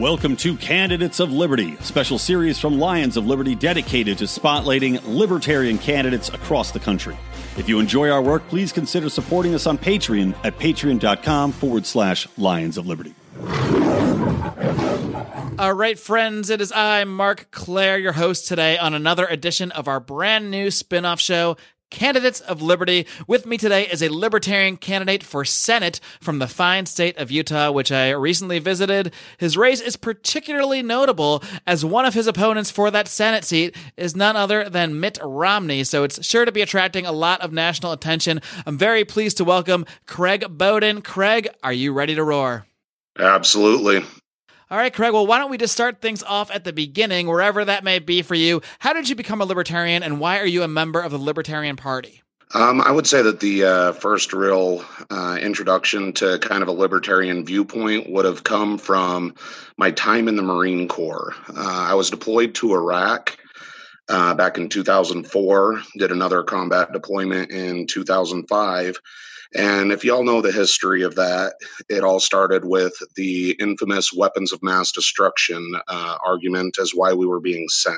Welcome to Candidates of Liberty, a special series from Lions of Liberty dedicated to spotlighting libertarian candidates across the country. If you enjoy our work, please consider supporting us on Patreon at patreon.com forward slash Lions of Liberty. All right, friends, it is I, Marc Clair, your host today on another edition of our brand new spin off show, Candidates of Liberty. With me today is a libertarian candidate for Senate from the fine state of Utah, which I recently visited. His race is particularly notable as one of his opponents for that Senate seat is none other than Mitt Romney, so it's sure to be attracting a lot of national attention. I'm very pleased to welcome Craig Bowden. Craig, are you ready to roar? Absolutely. All right, Craig. Well, why don't we just start things off at the beginning, wherever that may be for you? How did you become a libertarian, and why are you a member of the Libertarian Party? Um, I would say that the uh, first real uh, introduction to kind of a libertarian viewpoint would have come from my time in the Marine Corps. Uh, I was deployed to Iraq uh, back in 2004, did another combat deployment in 2005 and if y'all know the history of that, it all started with the infamous weapons of mass destruction uh, argument as why we were being sent.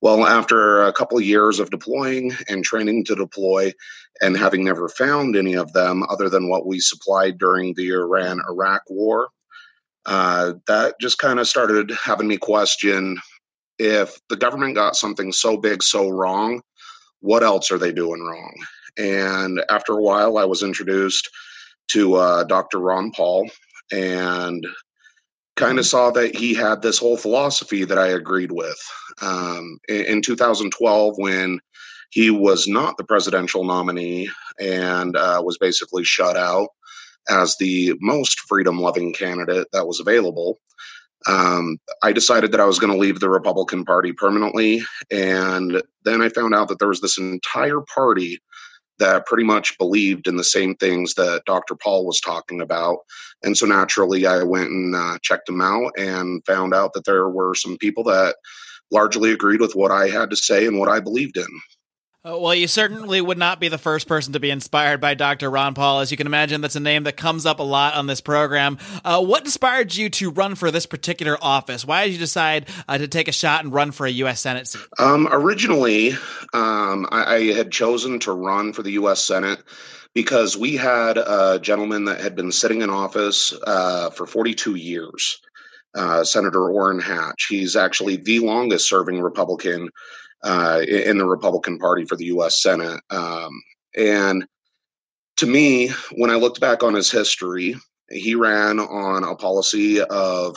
Well, after a couple of years of deploying and training to deploy, and having never found any of them other than what we supplied during the Iran Iraq war, uh, that just kind of started having me question if the government got something so big so wrong, what else are they doing wrong? And after a while, I was introduced to uh, Dr. Ron Paul and kind of mm-hmm. saw that he had this whole philosophy that I agreed with. Um, in, in, 2012, when he was not the presidential nominee and uh, was basically shut out as the most freedom loving candidate that was available. Um, I decided that I was going to leave the Republican Party permanently. And then I found out that there was this entire party that pretty much believed in the same things that Dr. Paul was talking about. And so naturally, I went and uh, checked them out and found out that there were some people that largely agreed with what I had to say and what I believed in. Uh, well, you certainly would not be the first person to be inspired by Dr. Ron Paul. As you can imagine, that's a name that comes up a lot on this program. Uh, what inspired you to run for this particular office? Why did you decide uh, to take a shot and run for a U.S. Senate seat? Um, originally, um, I, I had chosen to run for the U.S. Senate because we had a gentleman that had been sitting in office uh, for 42 years, uh, Senator Orrin Hatch. He's actually the longest serving Republican uh, in the Republican Party for the U.S. Senate. Um, and to me, when I looked back on his history, he ran on a policy of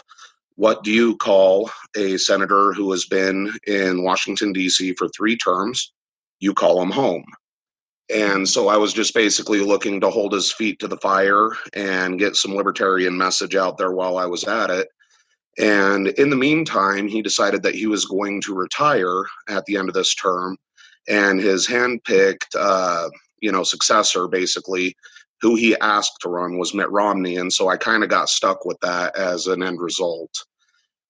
what do you call a senator who has been in Washington, D.C. for three terms? You call him home. And so I was just basically looking to hold his feet to the fire and get some libertarian message out there while I was at it. And in the meantime, he decided that he was going to retire at the end of this term, and his handpicked, uh, you know, successor, basically, who he asked to run was Mitt Romney, and so I kind of got stuck with that as an end result.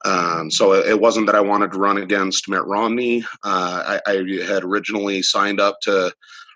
Um, so it wasn't that I wanted to run against Mitt Romney. Uh, I, I, had originally signed up to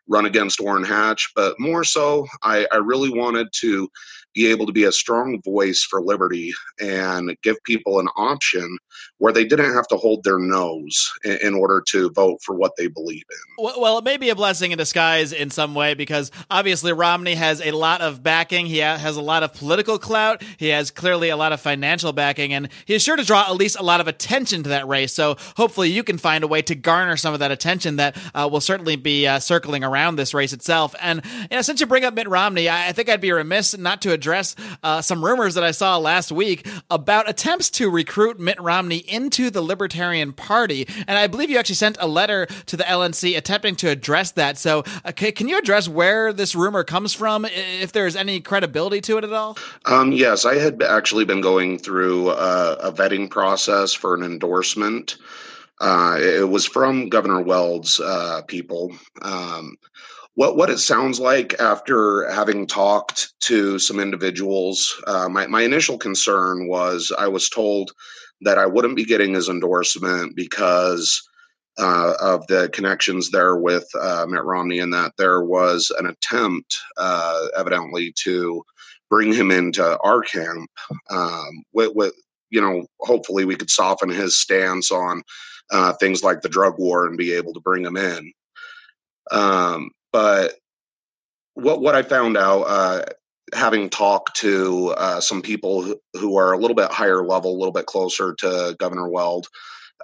run against Orrin Hatch, but more so, I, I really wanted to be able to be a strong voice for liberty and give people an option where they didn't have to hold their nose in, in order to vote for what they believe in. Well, it may be a blessing in disguise in some way because obviously Romney has a lot of backing. He has a lot of political clout. He has clearly a lot of financial backing, and he is sure to draw at least a lot of attention to that race. So hopefully you can find a way to garner some of that attention that uh, will certainly be uh, circling around this race itself. And you know, since you bring up Mitt Romney, I, I think I'd be remiss not to address uh, some rumors that I saw last week about attempts to recruit Mitt Romney into the Libertarian Party. And I believe you actually sent a letter to the LNC attempting to address that. So, uh, can you address where this rumor comes from, if there's any credibility to it at all? Um, yes, I had actually been going through uh, a vetting process for an endorsement. Uh, it was from Governor Weld's uh, people. Um, what what it sounds like after having talked to some individuals. Uh, my my initial concern was I was told that I wouldn't be getting his endorsement because uh, of the connections there with uh, Mitt Romney, and that there was an attempt, uh, evidently, to bring him into our camp um, with, with you know, hopefully we could soften his stance on uh, things like the drug war and be able to bring him in. Um, but what what I found out, uh, having talked to uh, some people who, are a little bit higher level, a little bit closer to Governor Weld,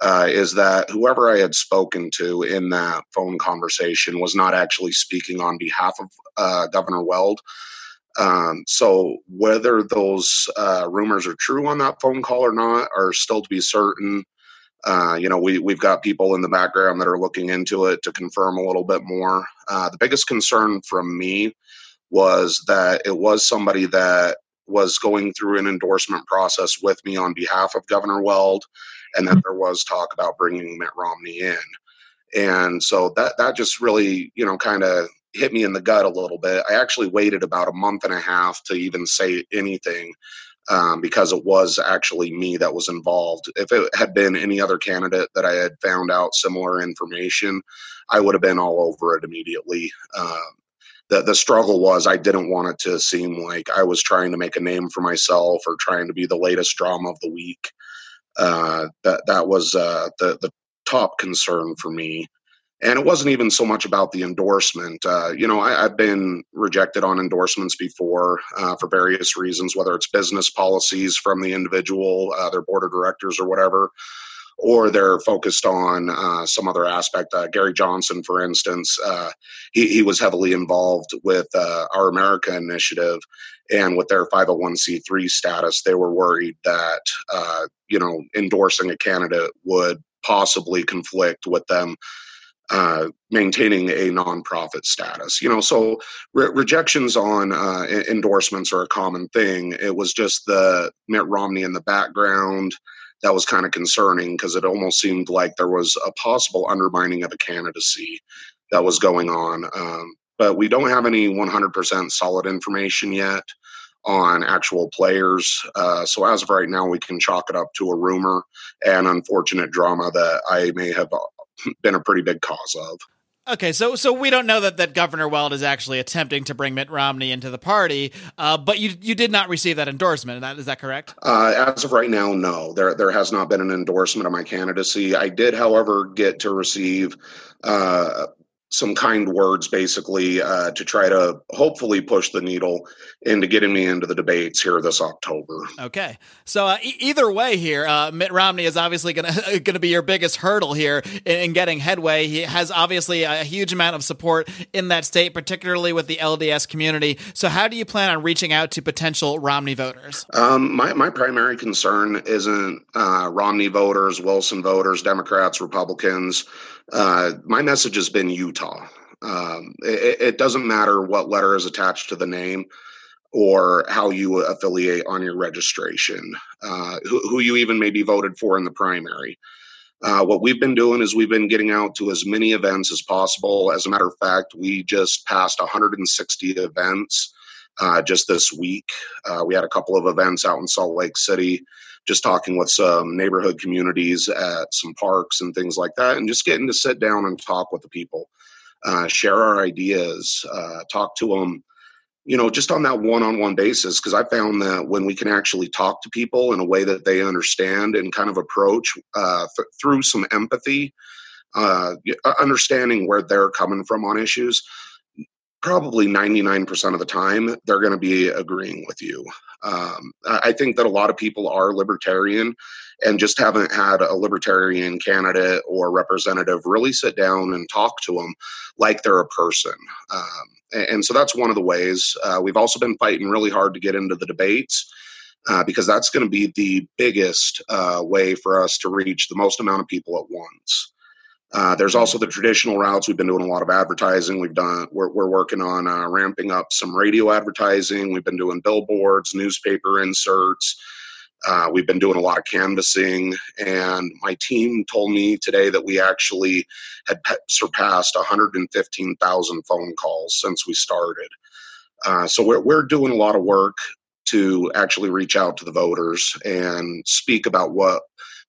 uh, is that whoever I had spoken to in that phone conversation was not actually speaking on behalf of uh, Governor Weld. Um, so whether those uh, rumors are true on that phone call or not are still to be certain. Uh, you know, we we've got people in the background that are looking into it to confirm a little bit more. Uh, the biggest concern from me was that it was somebody that was going through an endorsement process with me on behalf of Governor Weld, and that mm-hmm. there was talk about bringing Mitt Romney in. And so that that just really, you know, kind of hit me in the gut a little bit. I actually waited about a month and a half to even say anything um, because it was actually me that was involved. If it had been any other candidate that I had found out similar information, I would have been all over it immediately. Um, the the struggle was I didn't want it to seem like I was trying to make a name for myself or trying to be the latest drama of the week. Uh, that that was uh, the the top concern for me. And it wasn't even so much about the endorsement. Uh, you know, I, have been rejected on endorsements before uh, for various reasons, whether it's business policies from the individual, uh, their board of directors, or whatever, or they're focused on uh, some other aspect. Uh, Gary Johnson, for instance, uh, he, he, was heavily involved with our America initiative, and with their 501c3 status, they were worried that you know endorsing a candidate would possibly conflict with them. Uh, maintaining a nonprofit status, you know, so re- rejections on endorsements are a common thing. It was just the Mitt Romney in the background, that was kind of concerning because it almost seemed like there was a possible undermining of a candidacy that was going on. Um, but we don't have any 100% solid information yet on actual players. Uh, so as of right now, we can chalk it up to a rumor and unfortunate drama that I may have uh, been a pretty big cause of. Okay, so so we don't know that, that Governor Weld is actually attempting to bring Mitt Romney into the party, uh, but you you did not receive that endorsement. Is that, is that correct? Uh, as of right now, no. There there has not been an endorsement of my candidacy. I did, however, get to receive uh, some kind words basically uh, to try to hopefully push the needle into getting me into the debates here this October. Okay, so uh, e- either way, here uh, Mitt Romney is obviously going to going to be your biggest hurdle here in, in, getting headway. He has obviously a huge amount of support in that state, particularly with the LDS community. So, how do you plan on reaching out to potential Romney voters? Um, my my primary concern isn't uh, Romney voters, Wilson voters, Democrats, Republicans. Uh, my message has been Utah. Um, it, it, doesn't matter what letter is attached to the name or how you affiliate on your registration, uh, who, who, you even maybe voted for in the primary. Uh, what we've been doing is we've been getting out to as many events as possible. As a matter of fact, we just passed 160 events uh, just this week. Uh, we had a couple of events out in Salt Lake City just talking with some neighborhood communities at some parks and things like that, and just getting to sit down and talk with the people, uh, share our ideas, uh, talk to them, you know, just on that one on one basis. Because I found that when we can actually talk to people in a way that they understand and kind of approach uh, th- through some empathy, uh, understanding where they're coming from on issues, probably 99% of the time they're going to be agreeing with you. Um, i think that a lot of people are libertarian and just haven't had a libertarian candidate or representative really sit down and talk to them like they're a person. Um, and, so that's one of the ways. Uh, we've also been fighting really hard to get into the debates uh, because that's going to be the biggest uh, way for us to reach the most amount of people at once uh, there's also the traditional routes. We've been doing a lot of advertising. We've done. We're, we're working on uh, ramping up some radio advertising. We've been doing billboards, newspaper inserts. Uh, we've been doing a lot of canvassing, and my team told me today that we actually had pe- surpassed 115,000 phone calls since we started. Uh, so we're we're doing a lot of work to actually reach out to the voters and speak about what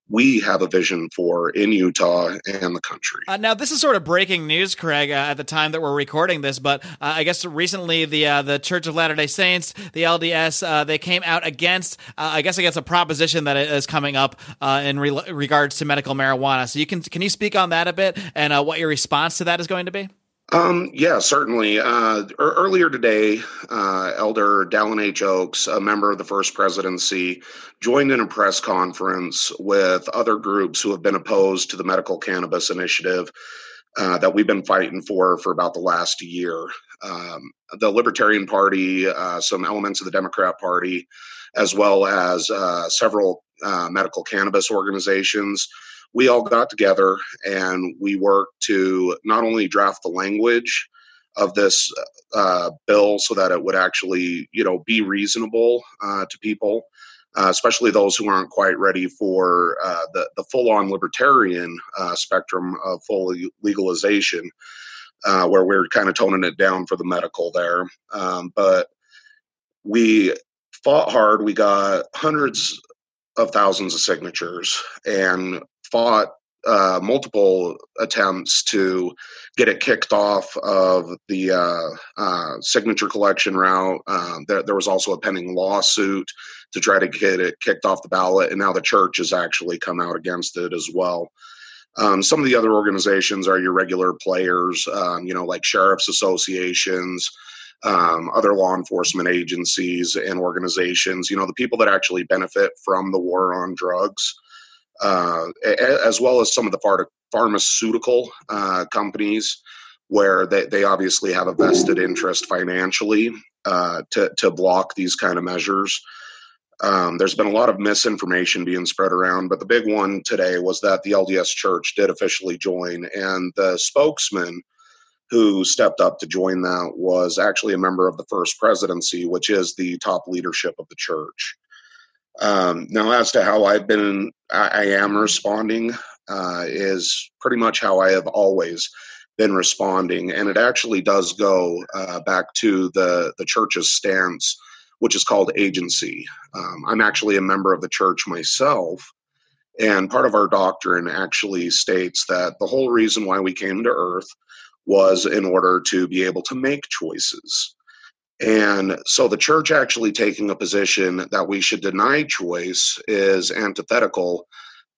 we have a vision for in Utah and the country. Uh, now, this is sort of breaking news, Craig, uh, at the time that we're recording this, but uh, I guess recently the uh, the Church of Latter Day Saints, the LDS, uh, they came out against, uh, I guess, against a proposition that is coming up in re- regards to medical marijuana. So, you can can you speak on that a bit and what your response to that is going to be? Um, yeah, certainly. Uh, earlier today, uh, Elder Dallin H. Oaks, a member of the First Presidency, joined in a press conference with other groups who have been opposed to the medical cannabis initiative uh, that we've been fighting for for about the last year. Um, the Libertarian Party, uh, some elements of the Democrat Party, as well as uh, several uh, medical cannabis organizations we all got together and we worked to not only draft the language of this uh, bill so that it would actually, you know, be reasonable uh, to people, uh, especially those who aren't quite ready for uh, the the full on libertarian uh, spectrum of full legalization, uh, where we're kind of toning it down for the medical there. Um, but we fought hard. We got hundreds of thousands of signatures and fought uh, multiple attempts to get it kicked off of the uh, uh, signature collection route. Um, there, there, was also a pending lawsuit to try to get it kicked off the ballot, and now the church has actually come out against it as well. Um, some of the other organizations are your regular players, um, you know, like sheriff's associations, um, other law enforcement agencies and organizations, you know, the people that actually benefit from the war on drugs uh, as well as some of the phar- pharmaceutical uh, companies where they, they obviously have a vested interest financially uh, to, to block these kind of measures. Um, there's been a lot of misinformation being spread around, but the big one today was that the LDS Church did officially join, and the spokesman who stepped up to join that was actually a member of the First Presidency, which is the top leadership of the church. Um, now, as to how I've been, I, I am responding, uh, is pretty much how I have always been responding, and it actually does go uh, back to the the church's stance, which is called agency. Um, I'm actually a member of the church myself, and part of our doctrine actually states that the whole reason why we came to Earth was in order to be able to make choices. And so the church actually taking a position that we should deny choice is antithetical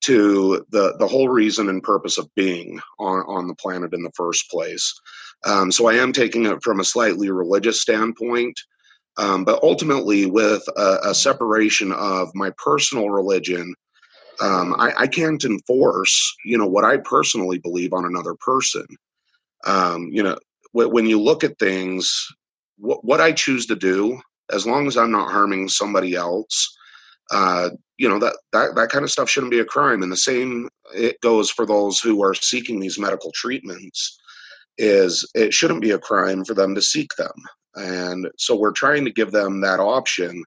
to the, the whole reason and purpose of being on, on the planet in the first place. Um, so I am taking it from a slightly religious standpoint, um, but ultimately with a, a, separation of my personal religion. Um, I, I, can't enforce, you know, what I personally believe on another person. Um, you know, when you look at things what, what I choose to do, as long as I'm not harming somebody else, uh, you know that, that that kind of stuff shouldn't be a crime. And the same it goes for those who are seeking these medical treatments. Is it shouldn't be a crime for them to seek them, and so we're trying to give them that option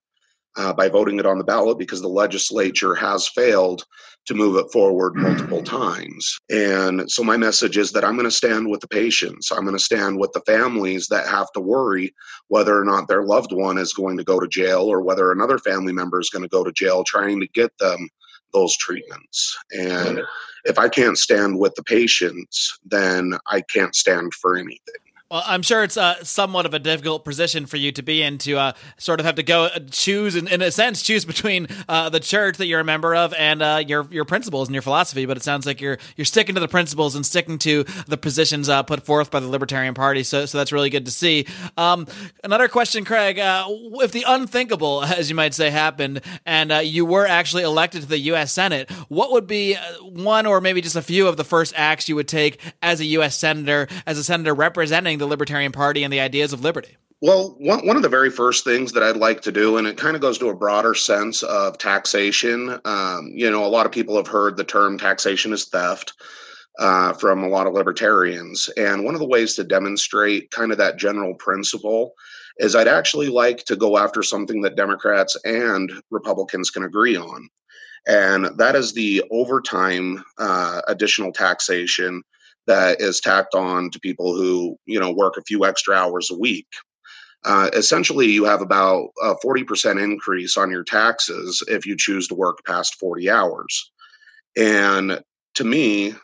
uh, by voting it on the ballot because the legislature has failed to move it forward multiple times. And so my message is that I'm going to stand with the patients. I'm going to stand with the families that have to worry whether or not their loved one is going to go to jail or whether another family member is going to go to jail trying to get them those treatments. And if I can't stand with the patients, then I can't stand for anything. Well, I'm sure it's uh, somewhat of a difficult position for you to be in to uh, sort of have to go uh, choose, in, in a sense, choose between uh, the church that you're a member of and uh, your your principles and your philosophy. But it sounds like you're you're sticking to the principles and sticking to the positions uh, put forth by the Libertarian Party. So, so that's really good to see. Um, another question, Craig: If the unthinkable, as you might say, happened, and you were actually elected to the U.S. Senate, what would be one or maybe just a few of the first acts you would take as a U.S. senator, as a senator representing the Libertarian Party and the ideas of liberty? Well, one, one of the very first things that I'd like to do, and it kind of goes to a broader sense of taxation. Um, you know, a lot of people have heard the term taxation is theft uh, from a lot of libertarians. And one of the ways to demonstrate kind of that general principle is I'd actually like to go after something that Democrats and Republicans can agree on. And that is the overtime uh, additional taxation that is tacked on to people who you know work a few extra hours a week. Uh, essentially, you have about a 40% increase on your taxes if you choose to work past 40 hours. And to me,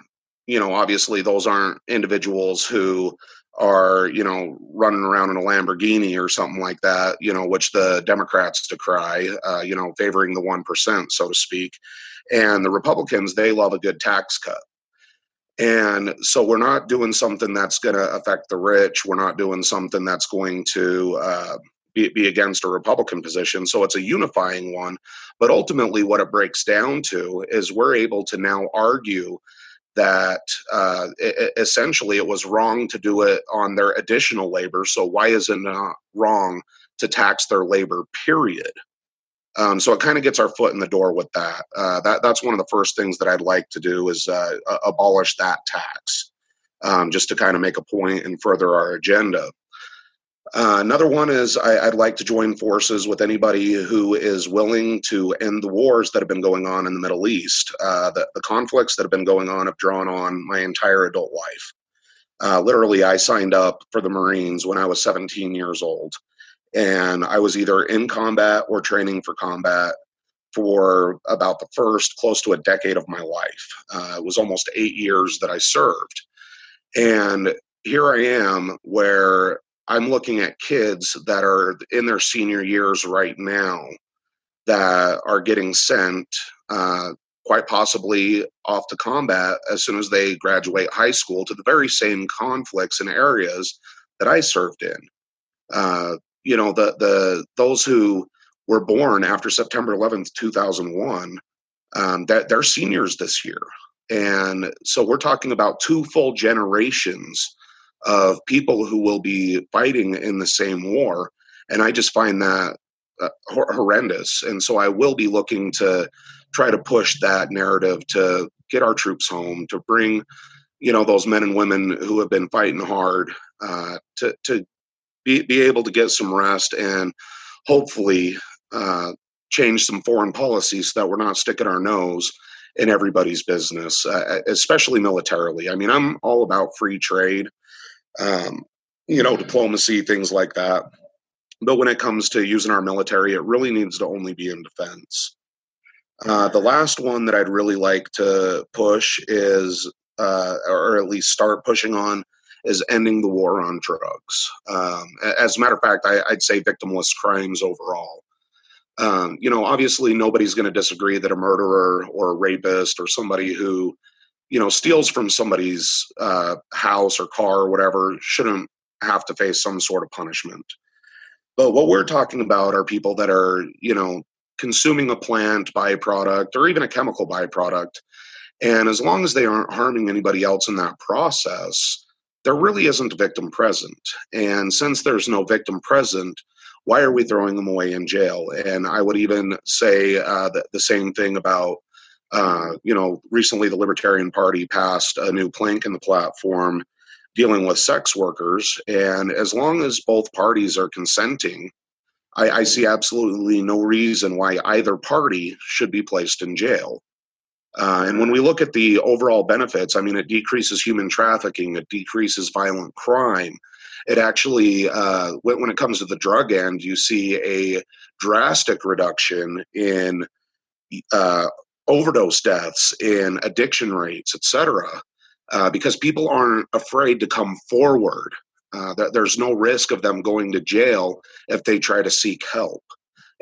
you know, obviously those aren't individuals who are, you know, running around in a Lamborghini or something like that, you know, which the Democrats decry, uh, you know, favoring the 1%, so to speak. And the Republicans, they love a good tax cut. And so we're not doing something that's going to affect the rich. We're not doing something that's going to uh, be, be against a Republican position. So it's a unifying one. But ultimately, what it breaks down to is we're able to now argue that uh, it, essentially it was wrong to do it on their additional labor. So why is it not wrong to tax their labor? Period. Um, so it kind of gets our foot in the door with that. Uh, that that's one of the first things that I'd like to do is uh, abolish that tax, um, just to kind of make a point and further our agenda. Uh, another one is I, would like to join forces with anybody who is willing to end the wars that have been going on in the Middle East. Uh, the, the, conflicts that have been going on have drawn on my entire adult life. Uh, literally, I signed up for the Marines when I was 17 years old, and I was either in combat or training for combat for about the first close to a decade of my life. Uh, it was almost eight years that I served. And here I am, where I'm looking at kids that are in their senior years right now that are getting sent, uh, quite possibly off to combat as soon as they graduate high school to the very same conflicts and areas that I served in. Uh, you know, the the those who were born after September 11th, 2001, um, that they're seniors this year, and so we're talking about two full generations of people who will be fighting in the same war. And I just find that uh, horrendous. And so I will be looking to try to push that narrative to get our troops home, to bring, you know, those men and women who have been fighting hard uh, to, to be, be able to get some rest and hopefully uh, change some foreign policies so that we're not sticking our nose in everybody's business, uh, especially militarily. I mean, I'm all about free trade um, you know, diplomacy, things like that. But when it comes to using our military, it really needs to only be in defense. Uh, the last one that I'd really like to push is, uh, or at least start pushing on, is ending the war on drugs. Um, as a matter of fact, I, would say victimless crimes overall. Um, you know, obviously, nobody's going to disagree that a murderer or a rapist or somebody who you know steals from somebody's uh, house or car or whatever shouldn't have to face some sort of punishment but what we're talking about are people that are you know consuming a plant byproduct or even a chemical byproduct and as long as they aren't harming anybody else in that process there really isn't a victim present and since there's no victim present why are we throwing them away in jail and i would even say uh, the, the same thing about uh, you know, recently the Libertarian Party passed a new plank in the platform dealing with sex workers. And as long as both parties are consenting, I, I see absolutely no reason why either party should be placed in jail. Uh, and when we look at the overall benefits, I mean, it decreases human trafficking, it decreases violent crime. It actually, uh, when, it comes to the drug end, you see a drastic reduction in uh, overdose deaths, in addiction rates, etc., uh, because people aren't afraid to come forward. Uh, there's no risk of them going to jail if they try to seek help.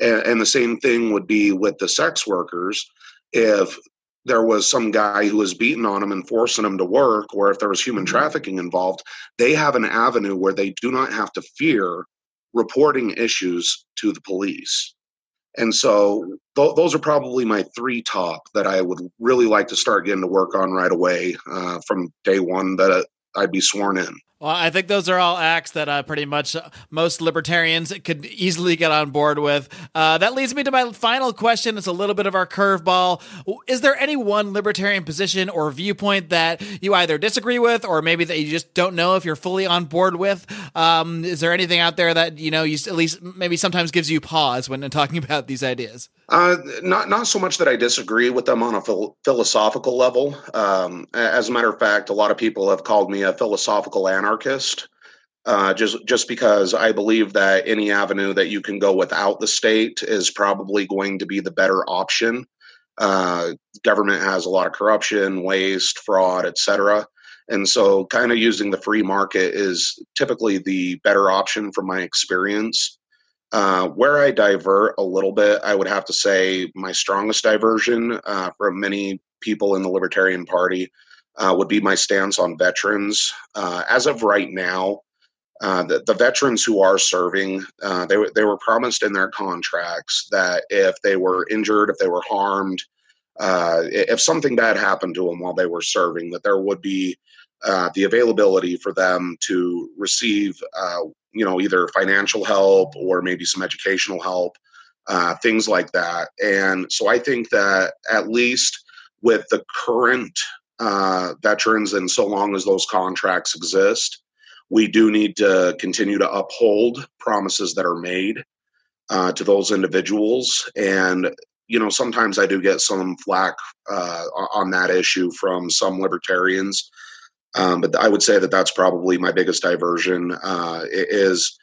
And, and the same thing would be with the sex workers. If there was some guy who was beating on them and forcing them to work, or if there was human mm-hmm. trafficking involved, they have an avenue where they do not have to fear reporting issues to the police. And so th- those are probably my three top that I would really like to start getting to work on right away uh, from day one that I'd be sworn in. Well, I think those are all acts that uh, pretty much most libertarians could easily get on board with. Uh, that leads me to my final question. It's a little bit of our curveball. Is there any one libertarian position or viewpoint that you either disagree with, or maybe that you just don't know if you're fully on board with? Um, is there anything out there that you know you at least maybe sometimes gives you pause when talking about these ideas? Uh, not not so much that I disagree with them on a phil- philosophical level. Um, as a matter of fact, a lot of people have called me a philosophical anarchist, uh, just just because I believe that any avenue that you can go without the state is probably going to be the better option. uh, government has a lot of corruption, waste, fraud, etc. And so, kind of using the free market is typically the better option from my experience. Uh, where I divert a little bit, I would have to say my strongest diversion uh, from many people in the Libertarian Party uh, would be my stance on veterans. Uh, as of right now, uh, the, the, veterans who are serving, uh, they, they were promised in their contracts that if they were injured, if they were harmed, uh, if something bad happened to them while they were serving, that there would be uh, the availability for them to receive, you know, either financial help or maybe some educational help, things like that. And so I think that at least with the current uh, veterans, and so long as those contracts exist, we do need to continue to uphold promises that are made. Uh, to those individuals. And you know, sometimes I do get some flack uh, on that issue from some libertarians. Um, but I would say that that's probably my biggest diversion uh, is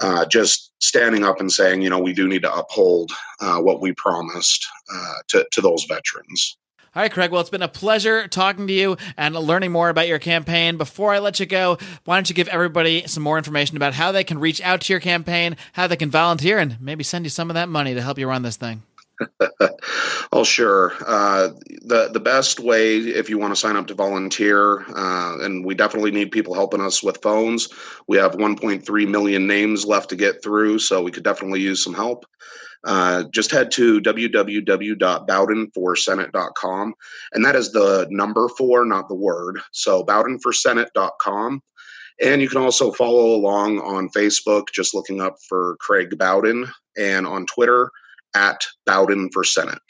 uh, just standing up and saying, you know, we do need to uphold uh, what we promised uh, to, to those veterans. All right, Craig. Well, it's been a pleasure talking to you and learning more about your campaign. Before I let you go, why don't you give everybody some more information about how they can reach out to your campaign, how they can volunteer, and maybe send you some of that money to help you run this thing? oh, sure. Uh, the the best way, if you want to sign up to volunteer, uh, and we definitely need people helping us with phones. We have 1.3 million names left to get through, so we could definitely use some help. Uh, just head to www.bowdenforsenate.com, and that is the number four, not the word. So bowdenforsenate.com. And you can also follow along on Facebook, just looking up for Craig Bowden, and on Twitter at Bowden for Senate.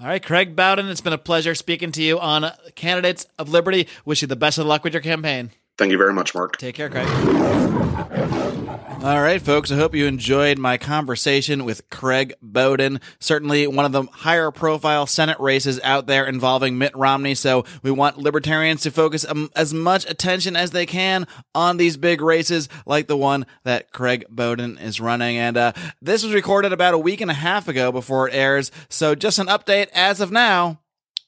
All right, Craig Bowden, it's been a pleasure speaking to you on Candidates of Liberty. Wish you the best of luck with your campaign. Thank you very much, Marc. Take care, Craig. All right, folks. I hope you enjoyed my conversation with Craig Bowden. Certainly one of the higher profile Senate races out there involving Mitt Romney. So we want libertarians to focus um, as much attention as they can on these big races like the one that Craig Bowden is running. And uh, this was recorded about a week and a half ago before it airs. So just an update as of now.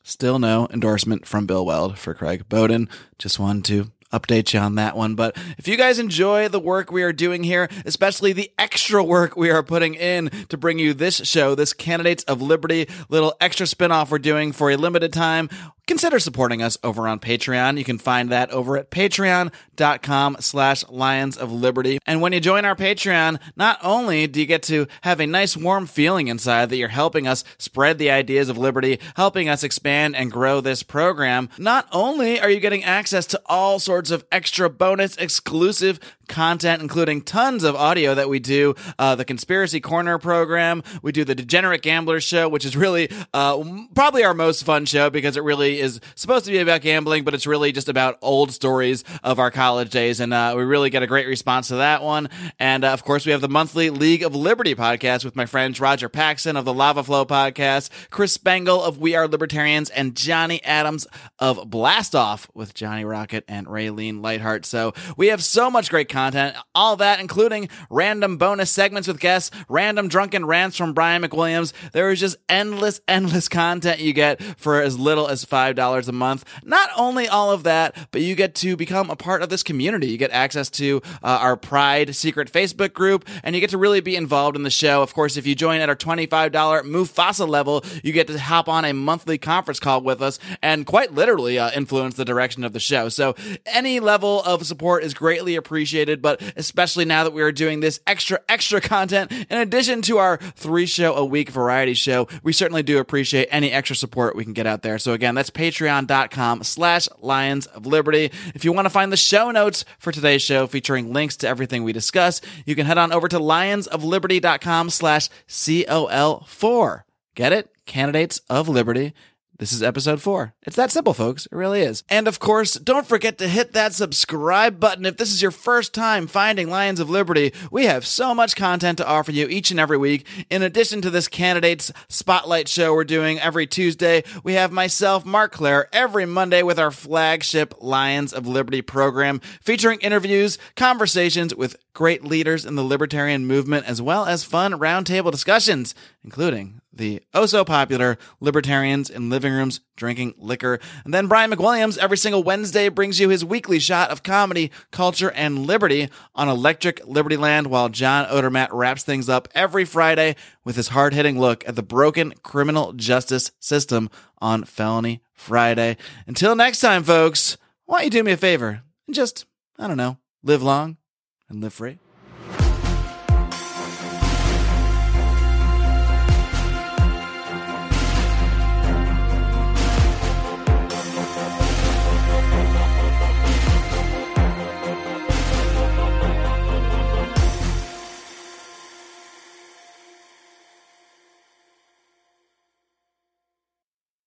Still no endorsement from Bill Weld for Craig Bowden. Just wanted to update you on that one. But if you guys enjoy the work we are doing here, especially the extra work we are putting in to bring you this show, this Candidates of Liberty little extra spinoff we're doing for a limited time, consider supporting us over on Patreon. You can find that over at patreon.com slash lions of liberty. And when you join our Patreon, not only do you get to have a nice warm feeling inside that you're helping us spread the ideas of liberty, helping us expand and grow this program, not only are you getting access to all sorts of extra bonus exclusive content, including tons of audio that we do. Uh, the Conspiracy Corner program. We do the Degenerate Gamblers show, which is really uh, probably our most fun show because it really is supposed to be about gambling, but it's really just about old stories of our college days. And uh, we really get a great response to that one. And uh, of course, we have the monthly League of Liberty podcast with my friends Roger Paxson of the Lava Flow podcast, Chris Spangle of We Are Libertarians, and Johnny Adams of Blast Off with Johnny Rocket and Raylene Lightheart. So we have so much great content. All that, including random bonus segments with guests, random drunken rants from Brian McWilliams. There is just endless, endless content you get for as little as $5 a month. Not only all of that, but you get to become a part of this community. You get access to uh, our Pride secret Facebook group, and you get to really be involved in the show. Of course, if you join at our $25 Mufasa level, you get to hop on a monthly conference call with us and quite literally uh, influence the direction of the show. So any level of support is greatly appreciated appreciated, but especially now that we are doing this extra, extra content in addition to our three show a week variety show, we certainly do appreciate any extra support we can get out there. So again, that's patreon.com slash lions of liberty. If you want to find the show notes for today's show featuring links to everything we discuss, you can head on over to lionsofliberty.com slash COL4. Get it? Candidates of Liberty. This is episode four. It's that simple, folks. It really is. And of course, don't forget to hit that subscribe button if this is your first time finding Lions of Liberty. We have so much content to offer you each and every week. In addition to this candidates spotlight show we're doing every Tuesday, we have myself, Marc Clair, every Monday with our flagship Lions of Liberty program featuring interviews, conversations with great leaders in the libertarian movement, as well as fun roundtable discussions, including the oh so popular libertarians in living rooms drinking liquor. And then Brian McWilliams every single Wednesday brings you his weekly shot of comedy, culture, and liberty on Electric Liberty Land, while John Odermatt wraps things up every Friday with his hard hitting look at the broken criminal justice system on Felony Friday. Until next time, folks, why don't you do me a favor and just, I don't know, live long and live free?